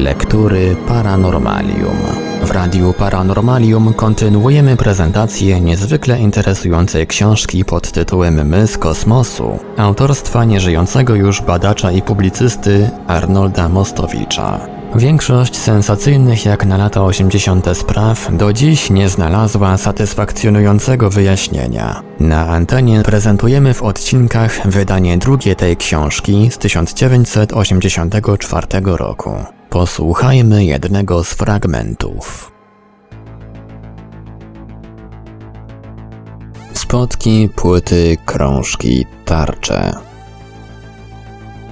Lektury Paranormalium. W Radiu Paranormalium kontynuujemy prezentację niezwykle interesującej książki pod tytułem My z kosmosu, autorstwa nieżyjącego już badacza i publicysty Arnolda Mostowicza. Większość sensacyjnych jak na lata 80. spraw do dziś nie znalazła satysfakcjonującego wyjaśnienia. Na antenie prezentujemy w odcinkach wydanie drugie tej książki z 1984 roku. Posłuchajmy jednego z fragmentów. Spotki, płyty, krążki, tarcze.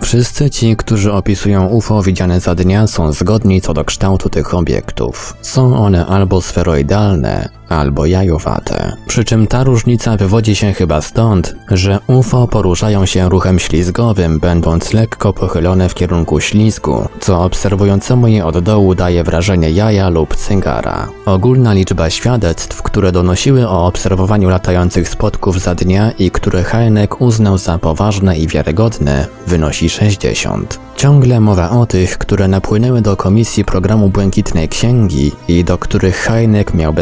Wszyscy ci, którzy opisują UFO widziane za dnia są zgodni co do kształtu tych obiektów. Są one albo sferoidalne, albo jajowate. Przy czym ta różnica wywodzi się chyba stąd, że UFO poruszają się ruchem ślizgowym, będąc lekko pochylone w kierunku ślizgu, co obserwującemu je od dołu daje wrażenie jaja lub cygara. Ogólna liczba świadectw, które donosiły o obserwowaniu latających spotków za dnia i które Heineck uznał za poważne i wiarygodne, wynosi 60. Ciągle mowa o tych, które napłynęły do komisji programu Błękitnej Księgi i do których Heineck miał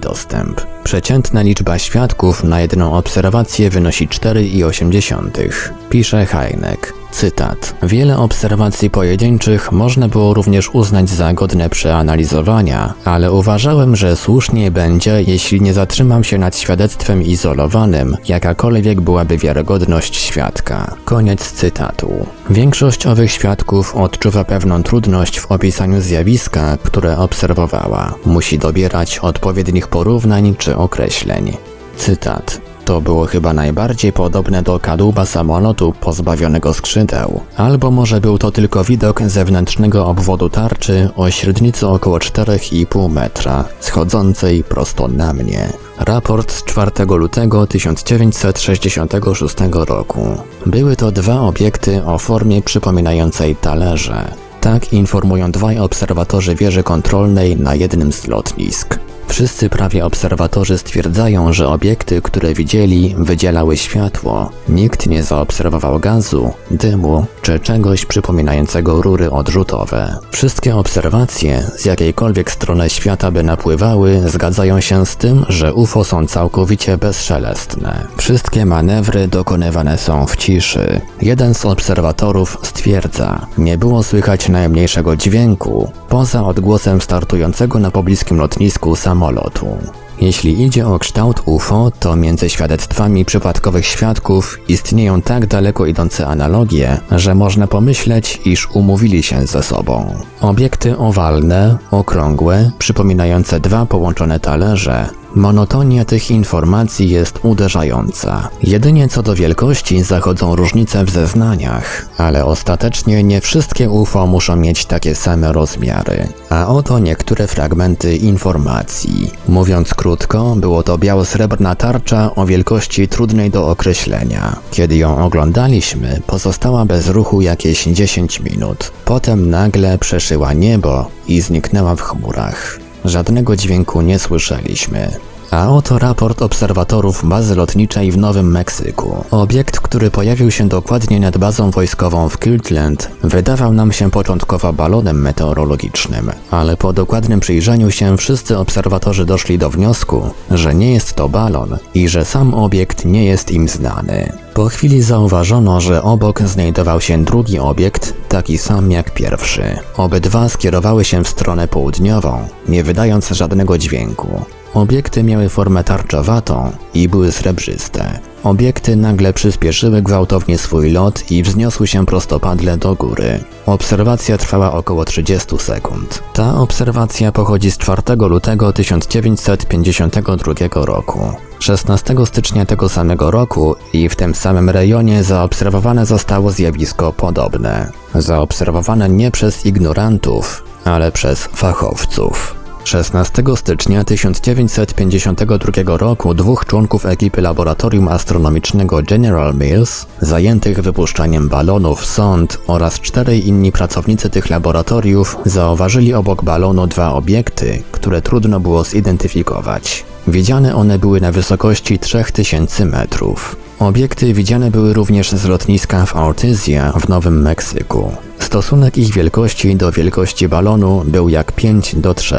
dostęp. Przeciętna liczba świadków na jedną obserwację wynosi 4,8. Pisze Heineck. Cytat. Wiele obserwacji pojedynczych można było również uznać za godne przeanalizowania, ale uważałem, że słusznie będzie, jeśli nie zatrzymam się nad świadectwem izolowanym, jakakolwiek byłaby wiarygodność świadka. Koniec cytatu. Większość owych świadków odczuwa pewną trudność w opisaniu zjawiska, które obserwowała. Musi dobierać odpowiednich porównań czy określeń. Cytat. To było chyba najbardziej podobne do kadłuba samolotu pozbawionego skrzydeł. Albo może był to tylko widok zewnętrznego obwodu tarczy o średnicy około 4,5 metra, schodzącej prosto na mnie. Raport z 4 lutego 1966 roku. Były to dwa obiekty o formie przypominającej talerze. Tak informują dwaj obserwatorzy wieży kontrolnej na jednym z lotnisk. Wszyscy prawie obserwatorzy stwierdzają, że obiekty, które widzieli, wydzielały światło. Nikt nie zaobserwował gazu, dymu czy czegoś przypominającego rury odrzutowe. Wszystkie obserwacje, z jakiejkolwiek strony świata by napływały, zgadzają się z tym, że UFO są całkowicie bezszelestne. Wszystkie manewry dokonywane są w ciszy. Jeden z obserwatorów stwierdza, nie było słychać najmniejszego dźwięku, poza odgłosem startującego na pobliskim lotnisku samolotu. 老童 Jeśli idzie o kształt UFO, to między świadectwami przypadkowych świadków istnieją tak daleko idące analogie, że można pomyśleć, iż umówili się ze sobą. Obiekty owalne, okrągłe, przypominające dwa połączone talerze, Monotonia tych informacji jest uderzająca. Jedynie co do wielkości zachodzą różnice w zeznaniach, ale ostatecznie nie wszystkie UFO muszą mieć takie same rozmiary. A oto niektóre fragmenty informacji. Mówiąc krótko, było to biało-srebrna tarcza o wielkości trudnej do określenia. Kiedy ją oglądaliśmy, pozostała bez ruchu jakieś 10 minut. Potem nagle przeszyła niebo i zniknęła w chmurach. Żadnego dźwięku nie słyszeliśmy. A oto raport obserwatorów bazy lotniczej w Nowym Meksyku. Obiekt, który pojawił się dokładnie nad bazą wojskową w Kirtland, wydawał nam się początkowo balonem meteorologicznym, ale po dokładnym przyjrzeniu się wszyscy obserwatorzy doszli do wniosku, że nie jest to balon i że sam obiekt nie jest im znany. Po chwili zauważono, że obok znajdował się drugi obiekt, taki sam jak pierwszy. Obydwa skierowały się w stronę południową, nie wydając żadnego dźwięku. Obiekty miały formę tarczowatą i były srebrzyste. Obiekty nagle przyspieszyły gwałtownie swój lot i wzniosły się prostopadle do góry. Obserwacja trwała około 30 sekund. Ta obserwacja pochodzi z 4 lutego 1952 roku. 16 stycznia tego samego roku i w tym samym rejonie zaobserwowane zostało zjawisko podobne. Zaobserwowane nie przez ignorantów, ale przez fachowców. 16 stycznia 1952 roku dwóch członków ekipy laboratorium astronomicznego General Mills, zajętych wypuszczaniem balonów, sond oraz czterej inni pracownicy tych laboratoriów zauważyli obok balonu dwa obiekty, które trudno było zidentyfikować. Widziane one były na wysokości 3000 metrów. Obiekty widziane były również z lotniska w Ortyzja w Nowym Meksyku. Stosunek ich wielkości do wielkości balonu był jak 5 do 3.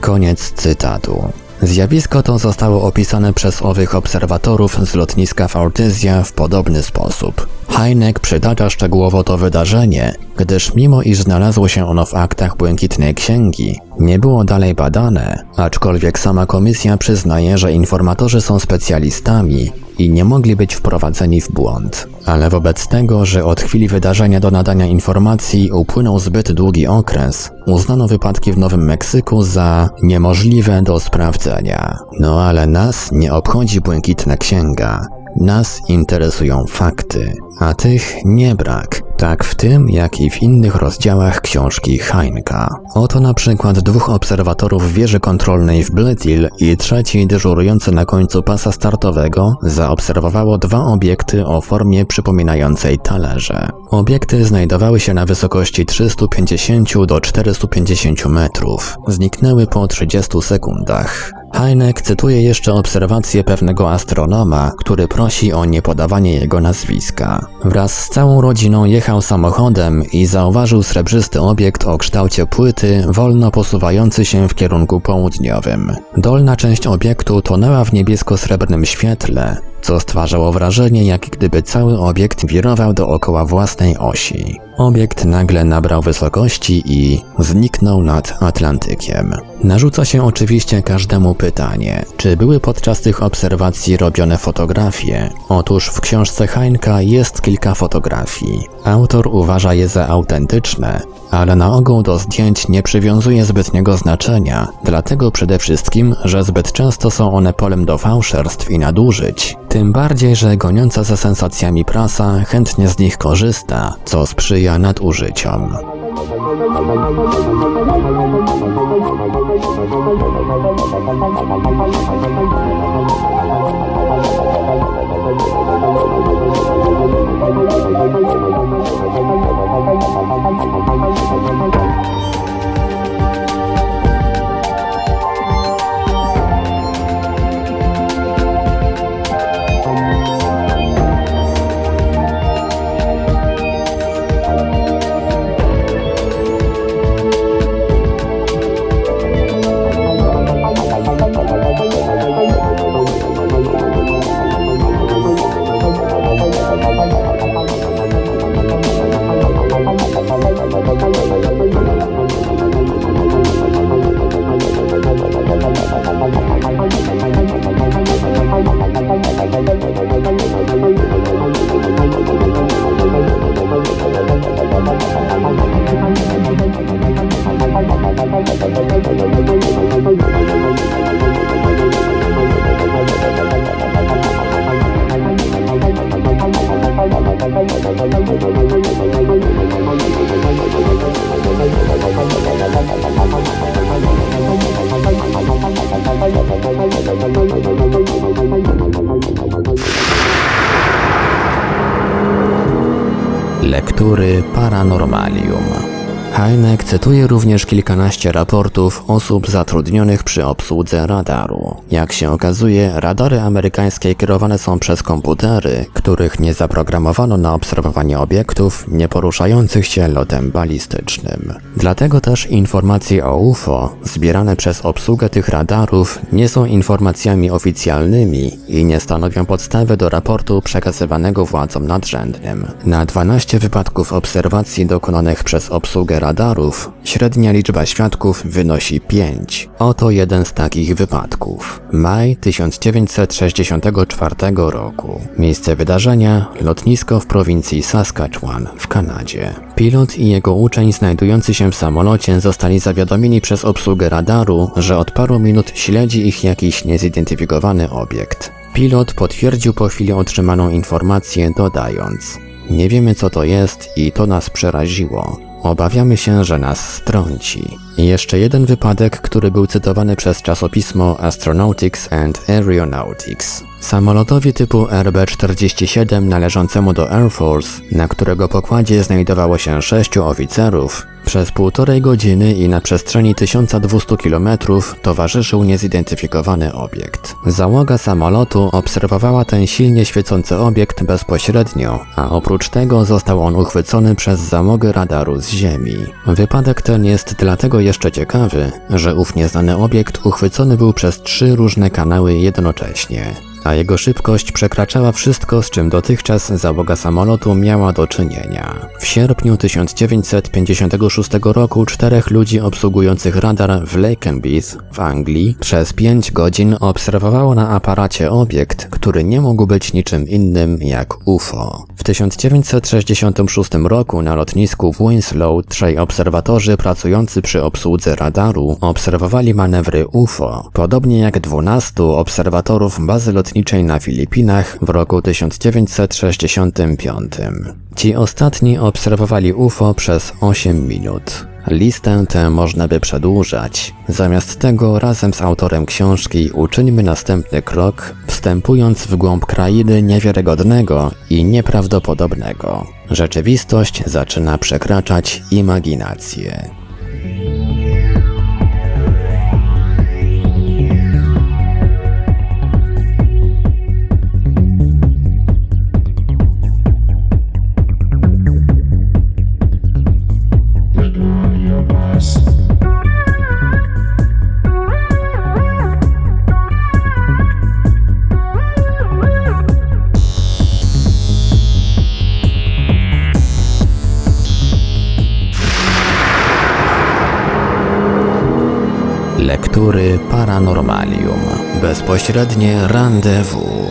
Koniec cytatu. Zjawisko to zostało opisane przez owych obserwatorów z lotniska Fortyzja w podobny sposób. Heineck przytacza szczegółowo to wydarzenie, gdyż mimo iż znalazło się ono w aktach Błękitnej Księgi, nie było dalej badane, aczkolwiek sama komisja przyznaje, że informatorzy są specjalistami i nie mogli być wprowadzeni w błąd. Ale wobec tego, że od chwili wydarzenia do nadania informacji upłynął zbyt długi okres, uznano wypadki w Nowym Meksyku za niemożliwe do sprawdzenia. No ale nas nie obchodzi Błękitna Księga. Nas interesują fakty, a tych nie brak, tak w tym, jak i w innych rozdziałach książki Heinka. Oto na przykład dwóch obserwatorów wieży kontrolnej w Bledil i trzeci dyżurujący na końcu pasa startowego zaobserwowało dwa obiekty o formie przypominającej talerze. Obiekty znajdowały się na wysokości 350 do 450 metrów. Zniknęły po 30 sekundach. Heineck cytuje jeszcze obserwację pewnego astronoma, który prosi o niepodawanie jego nazwiska. Wraz z całą rodziną jechał samochodem i zauważył srebrzysty obiekt o kształcie płyty, wolno posuwający się w kierunku południowym. Dolna część obiektu tonęła w niebiesko-srebrnym świetle, co stwarzało wrażenie, jak gdyby cały obiekt wirował dookoła własnej osi. Obiekt nagle nabrał wysokości i zniknął nad Atlantykiem. Narzuca się oczywiście każdemu pytanie, czy były podczas tych obserwacji robione fotografie? Otóż w książce Heinka jest kilka fotografii. Autor uważa je za autentyczne, ale na ogół do zdjęć nie przywiązuje zbytniego znaczenia, dlatego przede wszystkim, że zbyt często są one polem do fałszerstw i nadużyć. Tym bardziej, że goniąca za sensacjami prasa chętnie z nich korzysta, co sprzyja nadużyciom. Lektury Paranormalium Heineck cytuje również kilkanaście raportów osób zatrudnionych przy obsłudze radaru. Jak się okazuje, radary amerykańskie kierowane są przez komputery, których nie zaprogramowano na obserwowanie obiektów nie poruszających się lotem balistycznym. Dlatego też informacje o UFO zbierane przez obsługę tych radarów nie są informacjami oficjalnymi i nie stanowią podstawy do raportu przekazywanego władzom nadrzędnym. Na 12 wypadków obserwacji dokonanych przez obsługę radarów średnia liczba świadków wynosi 5. Oto jeden z takich wypadków. Maj 1964 roku. Miejsce wydarzenia lotnisko w prowincji Saskatchewan w Kanadzie. Pilot i jego uczeń znajdujący się w samolocie zostali zawiadomieni przez obsługę radaru, że od paru minut śledzi ich jakiś niezidentyfikowany obiekt. Pilot potwierdził po chwili otrzymaną informację, dodając: Nie wiemy co to jest i to nas przeraziło. Obawiamy się, że nas strąci. Jeszcze jeden wypadek, który był cytowany przez czasopismo Astronautics and Aeronautics. Samolotowi typu RB-47 należącemu do Air Force, na którego pokładzie znajdowało się sześciu oficerów, Przez półtorej godziny i na przestrzeni 1200 km towarzyszył niezidentyfikowany obiekt. Załoga samolotu obserwowała ten silnie świecący obiekt bezpośrednio, a oprócz tego został on uchwycony przez załogę radaru z Ziemi. Wypadek ten jest dlatego jeszcze ciekawy, że ów nieznany obiekt uchwycony był przez trzy różne kanały jednocześnie a jego szybkość przekraczała wszystko, z czym dotychczas załoga samolotu miała do czynienia. W sierpniu 1956 roku czterech ludzi obsługujących radar w Lakenbeath w Anglii przez pięć godzin obserwowało na aparacie obiekt, który nie mógł być niczym innym jak UFO. W 1966 roku na lotnisku w Winslow trzej obserwatorzy pracujący przy obsłudze radaru obserwowali manewry UFO, podobnie jak 12 obserwatorów bazy lotniczej lotniczej na Filipinach w roku 1965. Ci ostatni obserwowali UFO przez 8 minut. Listę tę można by przedłużać. Zamiast tego razem z autorem książki uczyńmy następny krok, wstępując w głąb krainy niewiarygodnego i nieprawdopodobnego. Rzeczywistość zaczyna przekraczać imaginację. Lektury Paranormalium. Bezpośrednie rendezvous.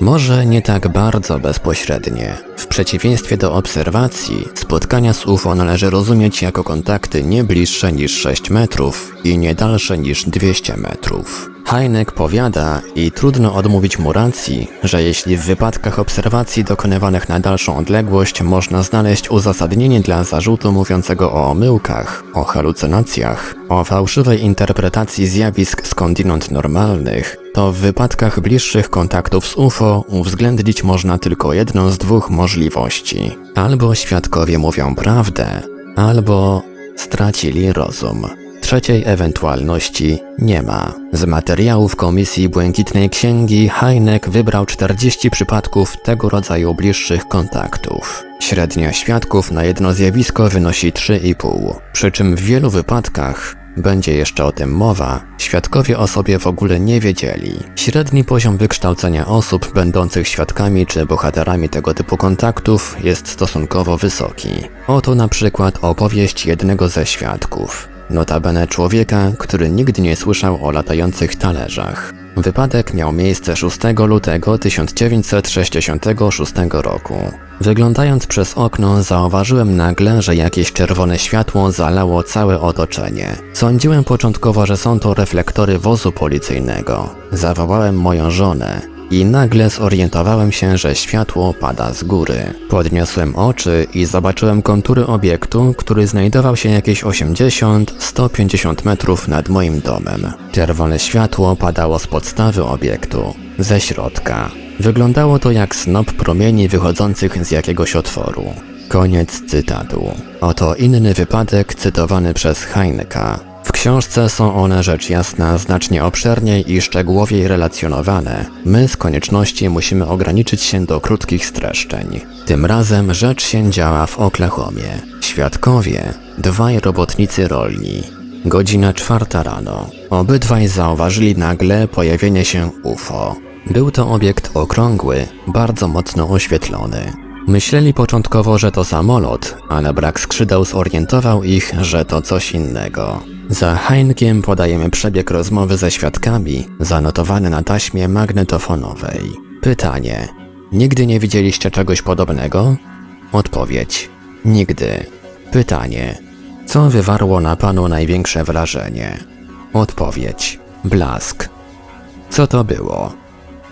Może nie tak bardzo bezpośrednie. W przeciwieństwie do obserwacji, spotkania z UFO należy rozumieć jako kontakty nie bliższe niż 6 metrów i nie dalsze niż 200 metrów. Heineck powiada, i trudno odmówić mu racji, że jeśli w wypadkach obserwacji dokonywanych na dalszą odległość można znaleźć uzasadnienie dla zarzutu mówiącego o omyłkach, o halucynacjach, o fałszywej interpretacji zjawisk skądinąd normalnych, to w wypadkach bliższych kontaktów z UFO uwzględnić można tylko jedną z dwóch możliwości. Albo świadkowie mówią prawdę, albo stracili rozum. Trzeciej ewentualności nie ma. Z materiałów Komisji Błękitnej Księgi Heineck wybrał 40 przypadków tego rodzaju bliższych kontaktów. Średnia świadków na jedno zjawisko wynosi 3,5, przy czym w wielu wypadkach będzie jeszcze o tym mowa, świadkowie o sobie w ogóle nie wiedzieli. Średni poziom wykształcenia osób będących świadkami czy bohaterami tego typu kontaktów jest stosunkowo wysoki. Oto na przykład opowieść jednego ze świadków. Notabene człowieka, który nigdy nie słyszał o latających talerzach. Wypadek miał miejsce 6 lutego 1966 roku. Wyglądając przez okno, zauważyłem nagle, że jakieś czerwone światło zalało całe otoczenie. Sądziłem początkowo, że są to reflektory wozu policyjnego. Zawołałem moją żonę i nagle zorientowałem się, że światło pada z góry. Podniosłem oczy i zobaczyłem kontury obiektu, który znajdował się jakieś 80-150 metrów nad moim domem. Czerwone światło padało z podstawy obiektu, ze środka. Wyglądało to jak snop promieni wychodzących z jakiegoś otworu. Koniec cytatu. Oto inny wypadek cytowany przez Heineka. W książce są one rzecz jasna znacznie obszerniej i szczegółowiej relacjonowane. My z konieczności musimy ograniczyć się do krótkich streszczeń. Tym razem rzecz się działa w Oklahomie. Świadkowie, dwaj robotnicy rolni. Godzina czwarta rano. Obydwaj zauważyli nagle pojawienie się UFO. Był to obiekt okrągły, bardzo mocno oświetlony. Myśleli początkowo, że to samolot, ale brak skrzydeł zorientował ich, że to coś innego. Za Heinkiem podajemy przebieg rozmowy ze świadkami, zanotowany na taśmie magnetofonowej. Pytanie. Nigdy nie widzieliście czegoś podobnego? Odpowiedź. Nigdy. Pytanie. Co wywarło na panu największe wrażenie? Odpowiedź. Blask. Co to było?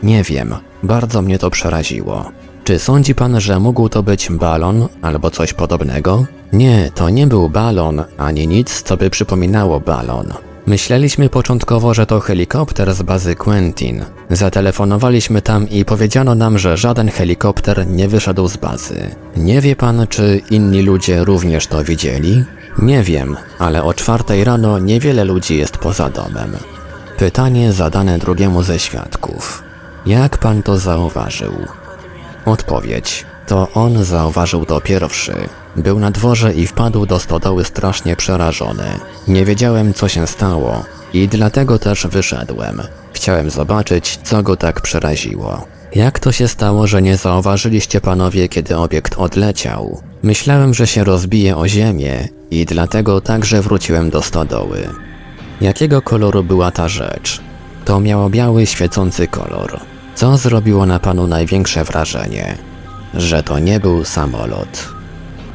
Nie wiem, bardzo mnie to przeraziło. Czy sądzi pan, że mógł to być balon albo coś podobnego? Nie, to nie był balon, ani nic, co by przypominało balon. Myśleliśmy początkowo, że to helikopter z bazy Quentin. Zatelefonowaliśmy tam i powiedziano nam, że żaden helikopter nie wyszedł z bazy. Nie wie pan, czy inni ludzie również to widzieli? Nie wiem, ale o czwartej rano niewiele ludzi jest poza domem. Pytanie zadane drugiemu ze świadków. Jak pan to zauważył? Odpowiedź. To on zauważył to pierwszy. Był na dworze i wpadł do stodoły strasznie przerażony. Nie wiedziałem, co się stało i dlatego też wyszedłem. Chciałem zobaczyć, co go tak przeraziło. Jak to się stało, że nie zauważyliście panowie, kiedy obiekt odleciał? Myślałem, że się rozbije o ziemię i dlatego także wróciłem do stodoły. Jakiego koloru była ta rzecz? To miało biały, świecący kolor. Co zrobiło na panu największe wrażenie? Że to nie był samolot.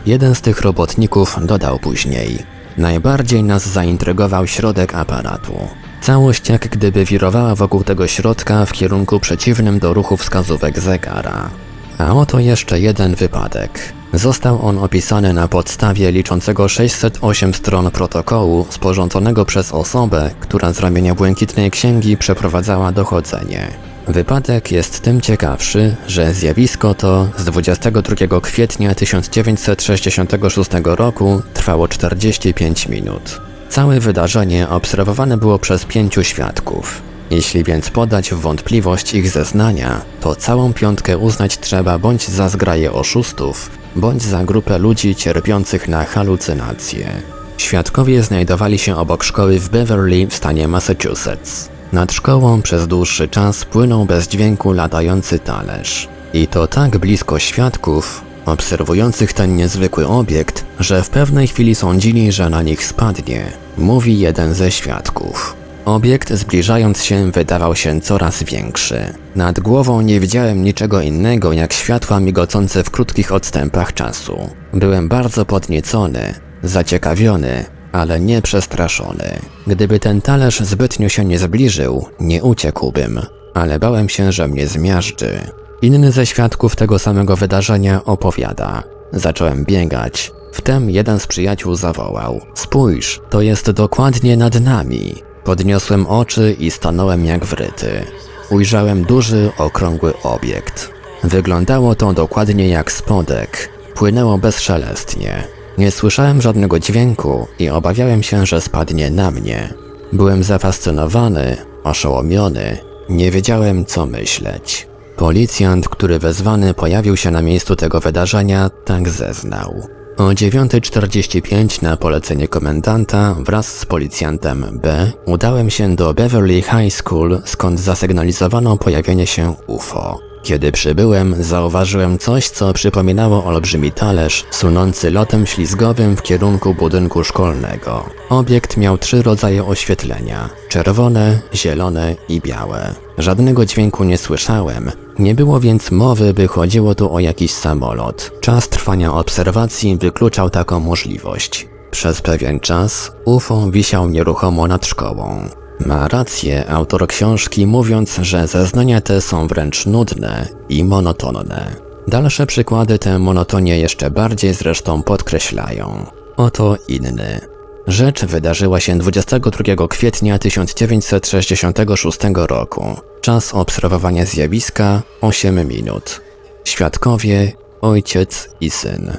Jeden z tych robotników dodał później. Najbardziej nas zaintrygował środek aparatu. Całość jak gdyby wirowała wokół tego środka w kierunku przeciwnym do ruchu wskazówek zegara. A oto jeszcze jeden wypadek. Został on opisany na podstawie liczącego 608 stron protokołu sporządzonego przez osobę, która z ramienia Błękitnej Księgi przeprowadzała dochodzenie. Wypadek jest tym ciekawszy, że zjawisko to z 22 kwietnia 1966 roku trwało 45 minut. Całe wydarzenie obserwowane było przez pięciu świadków. Jeśli więc podać w wątpliwość ich zeznania, to całą piątkę uznać trzeba bądź za zgraję oszustów, bądź za grupę ludzi cierpiących na halucynacje. Świadkowie znajdowali się obok szkoły w Beverly w stanie Massachusetts. Nad szkołą przez dłuższy czas płynął bez dźwięku latający talerz. I to tak blisko świadków, obserwujących ten niezwykły obiekt, że w pewnej chwili sądzili, że na nich spadnie, mówi jeden ze świadków. Obiekt zbliżając się wydawał się coraz większy. Nad głową nie widziałem niczego innego jak światła migocące w krótkich odstępach czasu. Byłem bardzo podniecony, zaciekawiony, ale nie przestraszony. Gdyby ten talerz zbytnio się nie zbliżył, nie uciekłbym, ale bałem się, że mnie zmiażdży. Inny ze świadków tego samego wydarzenia opowiada. Zacząłem biegać. Wtem jeden z przyjaciół zawołał: Spójrz, to jest dokładnie nad nami. Podniosłem oczy i stanąłem jak wryty. Ujrzałem duży, okrągły obiekt. Wyglądało to dokładnie jak spodek. Płynęło bezszelestnie. Nie słyszałem żadnego dźwięku i obawiałem się, że spadnie na mnie. Byłem zafascynowany, oszołomiony, nie wiedziałem co myśleć. Policjant, który wezwany pojawił się na miejscu tego wydarzenia, tak zeznał. O 9.45 na polecenie komendanta wraz z policjantem B udałem się do Beverly High School, skąd zasygnalizowano pojawienie się UFO. Kiedy przybyłem, zauważyłem coś, co przypominało olbrzymi talerz sunący lotem ślizgowym w kierunku budynku szkolnego. Obiekt miał trzy rodzaje oświetlenia: czerwone, zielone i białe. Żadnego dźwięku nie słyszałem, nie było więc mowy, by chodziło tu o jakiś samolot. Czas trwania obserwacji wykluczał taką możliwość. Przez pewien czas UFO wisiał nieruchomo nad szkołą. Ma rację autor książki mówiąc, że zeznania te są wręcz nudne i monotonne. Dalsze przykłady tę monotonię jeszcze bardziej zresztą podkreślają. Oto inny. Rzecz wydarzyła się 22 kwietnia 1966 roku. Czas obserwowania zjawiska 8 minut. Świadkowie ojciec i syn.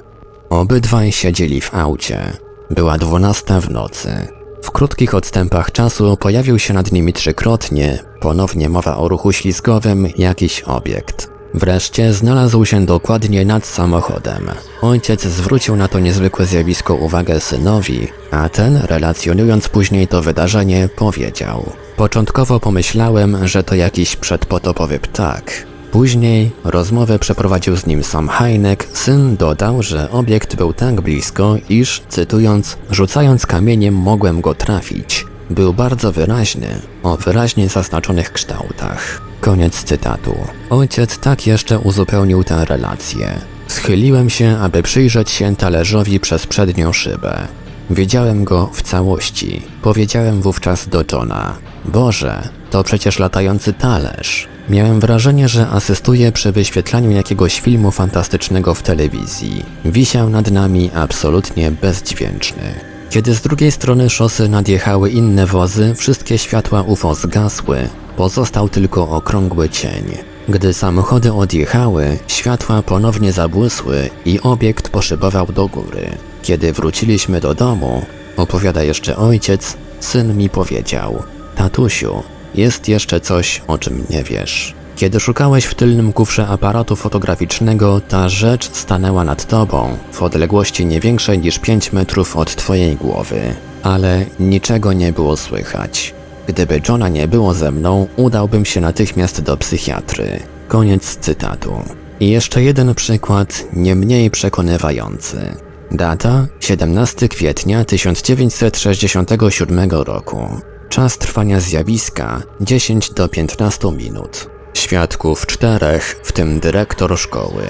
Obydwaj siedzieli w aucie. Była 12 w nocy. W krótkich odstępach czasu pojawił się nad nimi trzykrotnie, ponownie mowa o ruchu ślizgowym, jakiś obiekt. Wreszcie znalazł się dokładnie nad samochodem. Ojciec zwrócił na to niezwykłe zjawisko uwagę synowi, a ten, relacjonując później to wydarzenie, powiedział: Początkowo pomyślałem, że to jakiś przedpotopowy ptak, Później rozmowę przeprowadził z nim sam Heinek, syn dodał, że obiekt był tak blisko, iż, cytując, rzucając kamieniem mogłem go trafić. Był bardzo wyraźny, o wyraźnie zaznaczonych kształtach. Koniec cytatu. Ojciec tak jeszcze uzupełnił tę relację. Schyliłem się, aby przyjrzeć się talerzowi przez przednią szybę. Widziałem go w całości. Powiedziałem wówczas do Johna: Boże, to przecież latający talerz. Miałem wrażenie, że asystuję przy wyświetlaniu jakiegoś filmu fantastycznego w telewizji. Wisiał nad nami absolutnie bezdźwięczny. Kiedy z drugiej strony szosy nadjechały inne wozy, wszystkie światła UFO zgasły, pozostał tylko okrągły cień. Gdy samochody odjechały, światła ponownie zabłysły i obiekt poszybował do góry. Kiedy wróciliśmy do domu, opowiada jeszcze ojciec, syn mi powiedział: Tatusiu, jest jeszcze coś, o czym nie wiesz. Kiedy szukałeś w tylnym kufrze aparatu fotograficznego, ta rzecz stanęła nad tobą, w odległości nie większej niż 5 metrów od twojej głowy. Ale niczego nie było słychać. Gdyby Johna nie było ze mną, udałbym się natychmiast do psychiatry. Koniec cytatu. I jeszcze jeden przykład, nie mniej przekonywający. Data 17 kwietnia 1967 roku. Czas trwania zjawiska 10 do 15 minut. Świadków czterech, w tym dyrektor szkoły.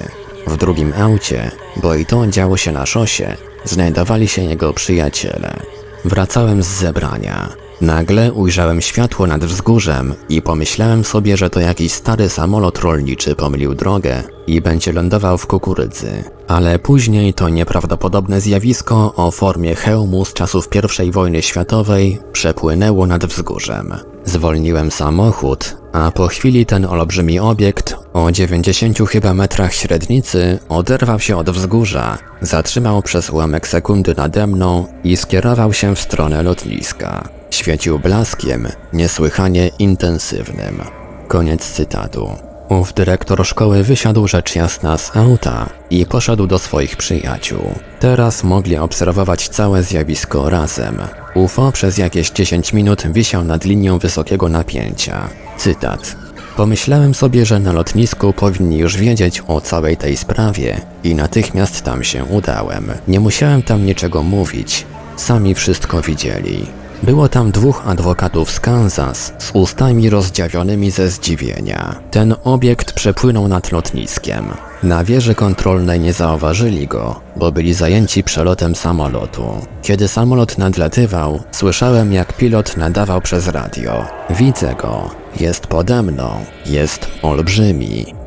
W drugim aucie, bo i to działo się na szosie, znajdowali się jego przyjaciele. Wracałem z zebrania. Nagle ujrzałem światło nad wzgórzem i pomyślałem sobie, że to jakiś stary samolot rolniczy pomylił drogę i będzie lądował w kukurydzy. Ale później to nieprawdopodobne zjawisko o formie hełmu z czasów I wojny światowej przepłynęło nad wzgórzem. Zwolniłem samochód, a po chwili ten olbrzymi obiekt o 90 chyba metrach średnicy oderwał się od wzgórza, zatrzymał przez ułamek sekundy nade mną i skierował się w stronę lotniska. Świecił blaskiem niesłychanie intensywnym. Koniec cytatu. Ów dyrektor szkoły wysiadł rzecz jasna z auta i poszedł do swoich przyjaciół. Teraz mogli obserwować całe zjawisko razem. UFO przez jakieś 10 minut wisiał nad linią wysokiego napięcia. Cytat. Pomyślałem sobie, że na lotnisku powinni już wiedzieć o całej tej sprawie i natychmiast tam się udałem. Nie musiałem tam niczego mówić. Sami wszystko widzieli. Było tam dwóch adwokatów z Kansas z ustami rozdziawionymi ze zdziwienia. Ten obiekt przepłynął nad lotniskiem. Na wieży kontrolnej nie zauważyli go, bo byli zajęci przelotem samolotu. Kiedy samolot nadlatywał, słyszałem jak pilot nadawał przez radio. Widzę go, jest pode mną, jest olbrzymi.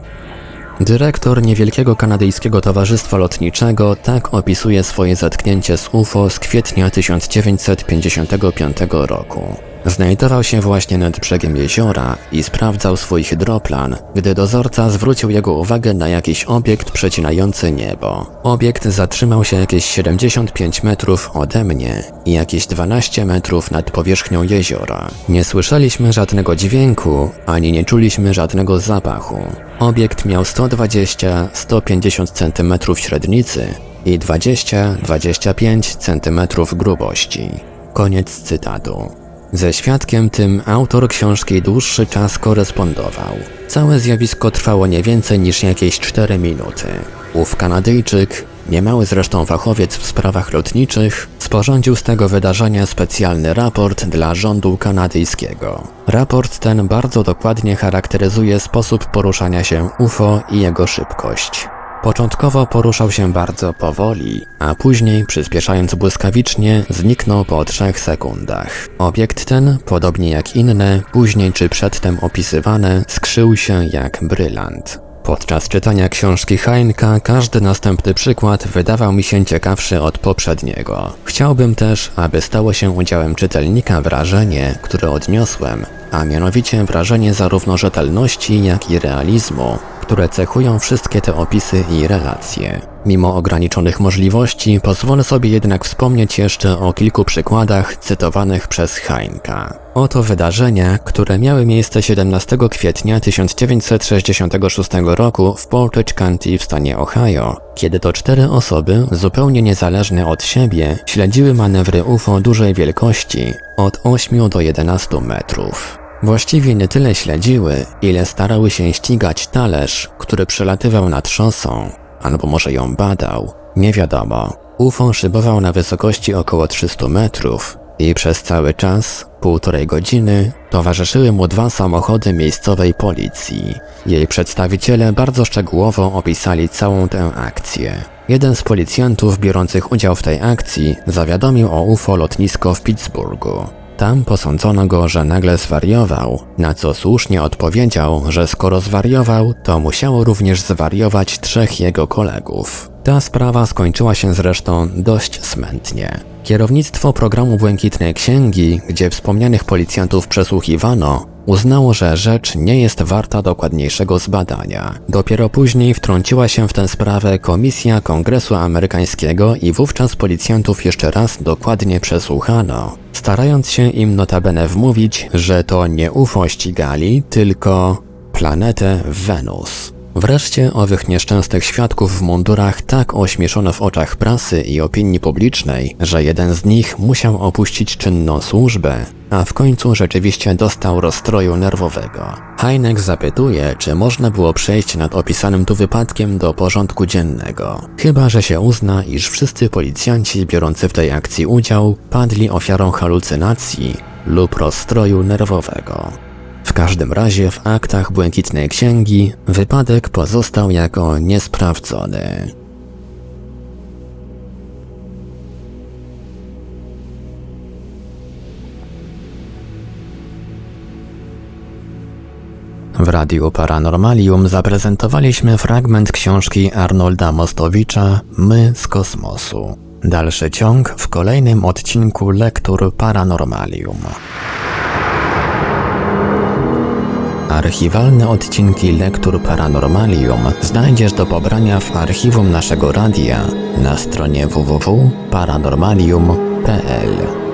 Dyrektor niewielkiego kanadyjskiego towarzystwa lotniczego tak opisuje swoje zetknięcie z UFO z kwietnia 1955 roku. Znajdował się właśnie nad brzegiem jeziora i sprawdzał swój hydroplan, gdy dozorca zwrócił jego uwagę na jakiś obiekt przecinający niebo. Obiekt zatrzymał się jakieś 75 metrów ode mnie i jakieś 12 metrów nad powierzchnią jeziora. Nie słyszeliśmy żadnego dźwięku, ani nie czuliśmy żadnego zapachu. Obiekt miał 120-150 cm średnicy i 20-25 cm grubości. Koniec cytatu. Ze świadkiem tym autor książki dłuższy czas korespondował. Całe zjawisko trwało nie więcej niż jakieś 4 minuty. Ów Kanadyjczyk, niemały zresztą fachowiec w sprawach lotniczych, sporządził z tego wydarzenia specjalny raport dla rządu kanadyjskiego. Raport ten bardzo dokładnie charakteryzuje sposób poruszania się UFO i jego szybkość. Początkowo poruszał się bardzo powoli, a później, przyspieszając błyskawicznie, zniknął po trzech sekundach. Obiekt ten, podobnie jak inne, później czy przedtem opisywane, skrzył się jak brylant. Podczas czytania książki Heinka każdy następny przykład wydawał mi się ciekawszy od poprzedniego. Chciałbym też, aby stało się udziałem czytelnika wrażenie, które odniosłem, a mianowicie wrażenie zarówno rzetelności, jak i realizmu, które cechują wszystkie te opisy i relacje. Mimo ograniczonych możliwości, pozwolę sobie jednak wspomnieć jeszcze o kilku przykładach cytowanych przez Heinka. Oto wydarzenia, które miały miejsce 17 kwietnia 1966 roku w Portage County w stanie Ohio, kiedy to cztery osoby, zupełnie niezależne od siebie, śledziły manewry UFO dużej wielkości, od 8 do 11 metrów. Właściwie nie tyle śledziły, ile starały się ścigać talerz, który przelatywał nad szosą, albo może ją badał, nie wiadomo. UFO szybował na wysokości około 300 metrów i przez cały czas, półtorej godziny, towarzyszyły mu dwa samochody miejscowej policji. Jej przedstawiciele bardzo szczegółowo opisali całą tę akcję. Jeden z policjantów biorących udział w tej akcji zawiadomił o UFO lotnisko w Pittsburghu. Tam posądzono go, że nagle zwariował, na co słusznie odpowiedział, że skoro zwariował, to musiało również zwariować trzech jego kolegów. Ta sprawa skończyła się zresztą dość smętnie. Kierownictwo programu Błękitnej Księgi, gdzie wspomnianych policjantów przesłuchiwano, uznało, że rzecz nie jest warta dokładniejszego zbadania. Dopiero później wtrąciła się w tę sprawę Komisja Kongresu Amerykańskiego i wówczas policjantów jeszcze raz dokładnie przesłuchano, starając się im notabene wmówić, że to nie UFO ścigali, tylko planetę Wenus. Wreszcie owych nieszczęsnych świadków w mundurach tak ośmieszono w oczach prasy i opinii publicznej, że jeden z nich musiał opuścić czynną służbę, a w końcu rzeczywiście dostał rozstroju nerwowego. Heineck zapytuje, czy można było przejść nad opisanym tu wypadkiem do porządku dziennego. Chyba, że się uzna, iż wszyscy policjanci biorący w tej akcji udział padli ofiarą halucynacji lub rozstroju nerwowego. W każdym razie w aktach Błękitnej Księgi wypadek pozostał jako niesprawdzony. W Radiu Paranormalium zaprezentowaliśmy fragment książki Arnolda Mostowicza My z kosmosu. Dalszy ciąg w kolejnym odcinku Lektur Paranormalium. Archiwalne odcinki Lektur Paranormalium znajdziesz do pobrania w archiwum naszego radia na stronie www.paranormalium.pl.